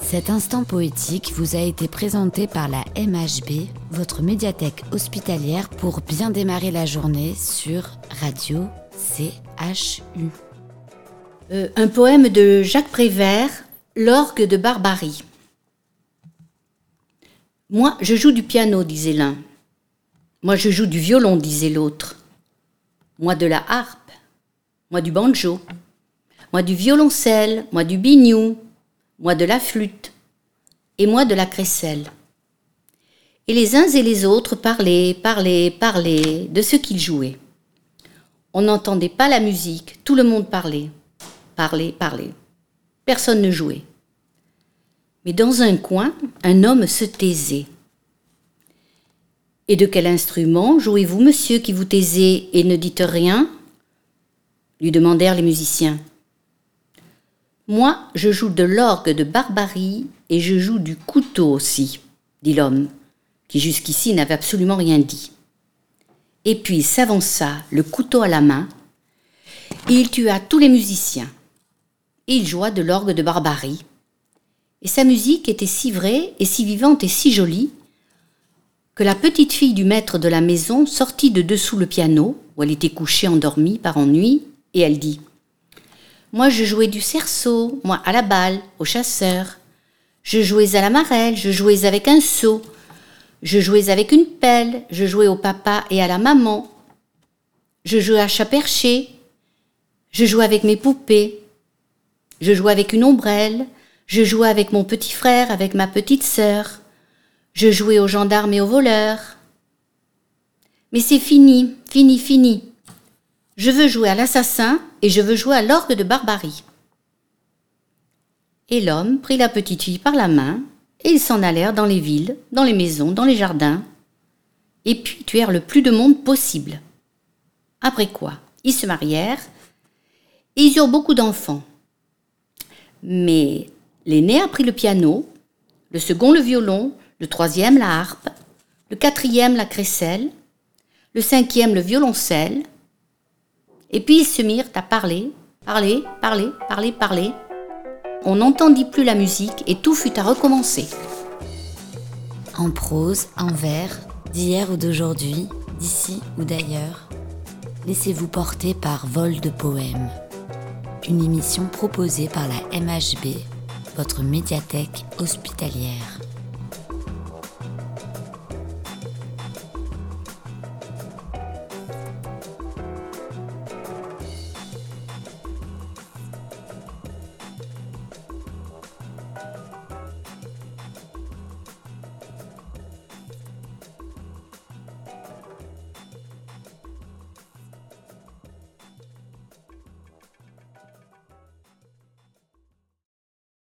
Cet instant poétique vous a été présenté par la MHB, votre médiathèque hospitalière, pour bien démarrer la journée sur Radio CHU. Euh, un poème de Jacques Prévert, L'orgue de Barbarie. Moi, je joue du piano, disait l'un. Moi, je joue du violon, disait l'autre. Moi, de la harpe. Moi, du banjo. Moi, du violoncelle. Moi, du biniou. Moi, de la flûte. Et moi, de la crécelle. Et les uns et les autres parlaient, parlaient, parlaient de ce qu'ils jouaient. On n'entendait pas la musique, tout le monde parlait. Parlait, parlait. Personne ne jouait. Mais dans un coin, un homme se taisait. Et de quel instrument jouez-vous, monsieur, qui vous taisez et ne dites rien? lui demandèrent les musiciens. Moi, je joue de l'orgue de barbarie et je joue du couteau aussi, dit l'homme, qui jusqu'ici n'avait absolument rien dit. Et puis s'avança, le couteau à la main, et il tua tous les musiciens. Et il joua de l'orgue de barbarie. Et sa musique était si vraie et si vivante et si jolie que la petite fille du maître de la maison sortit de dessous le piano, où elle était couchée endormie par ennui, et elle dit Moi je jouais du cerceau, moi à la balle, au chasseur. Je jouais à la marelle, je jouais avec un seau. Je jouais avec une pelle, je jouais au papa et à la maman. Je jouais à chat perché. Je jouais avec mes poupées. Je jouais avec une ombrelle. Je jouais avec mon petit frère, avec ma petite sœur. Je jouais aux gendarmes et aux voleurs. Mais c'est fini, fini, fini. Je veux jouer à l'assassin et je veux jouer à l'orgue de barbarie. Et l'homme prit la petite fille par la main et ils s'en allèrent dans les villes, dans les maisons, dans les jardins, et puis tuèrent le plus de monde possible. Après quoi, ils se marièrent et ils eurent beaucoup d'enfants. Mais l'aîné a pris le piano, le second le violon, le troisième la harpe, le quatrième la crécelle, le cinquième le violoncelle, et puis ils se mirent à parler, parler, parler, parler, parler. On n'entendit plus la musique et tout fut à recommencer. En prose, en vers, d'hier ou d'aujourd'hui, d'ici ou d'ailleurs, laissez-vous porter par Vol de Poèmes, une émission proposée par la MHB, votre médiathèque hospitalière.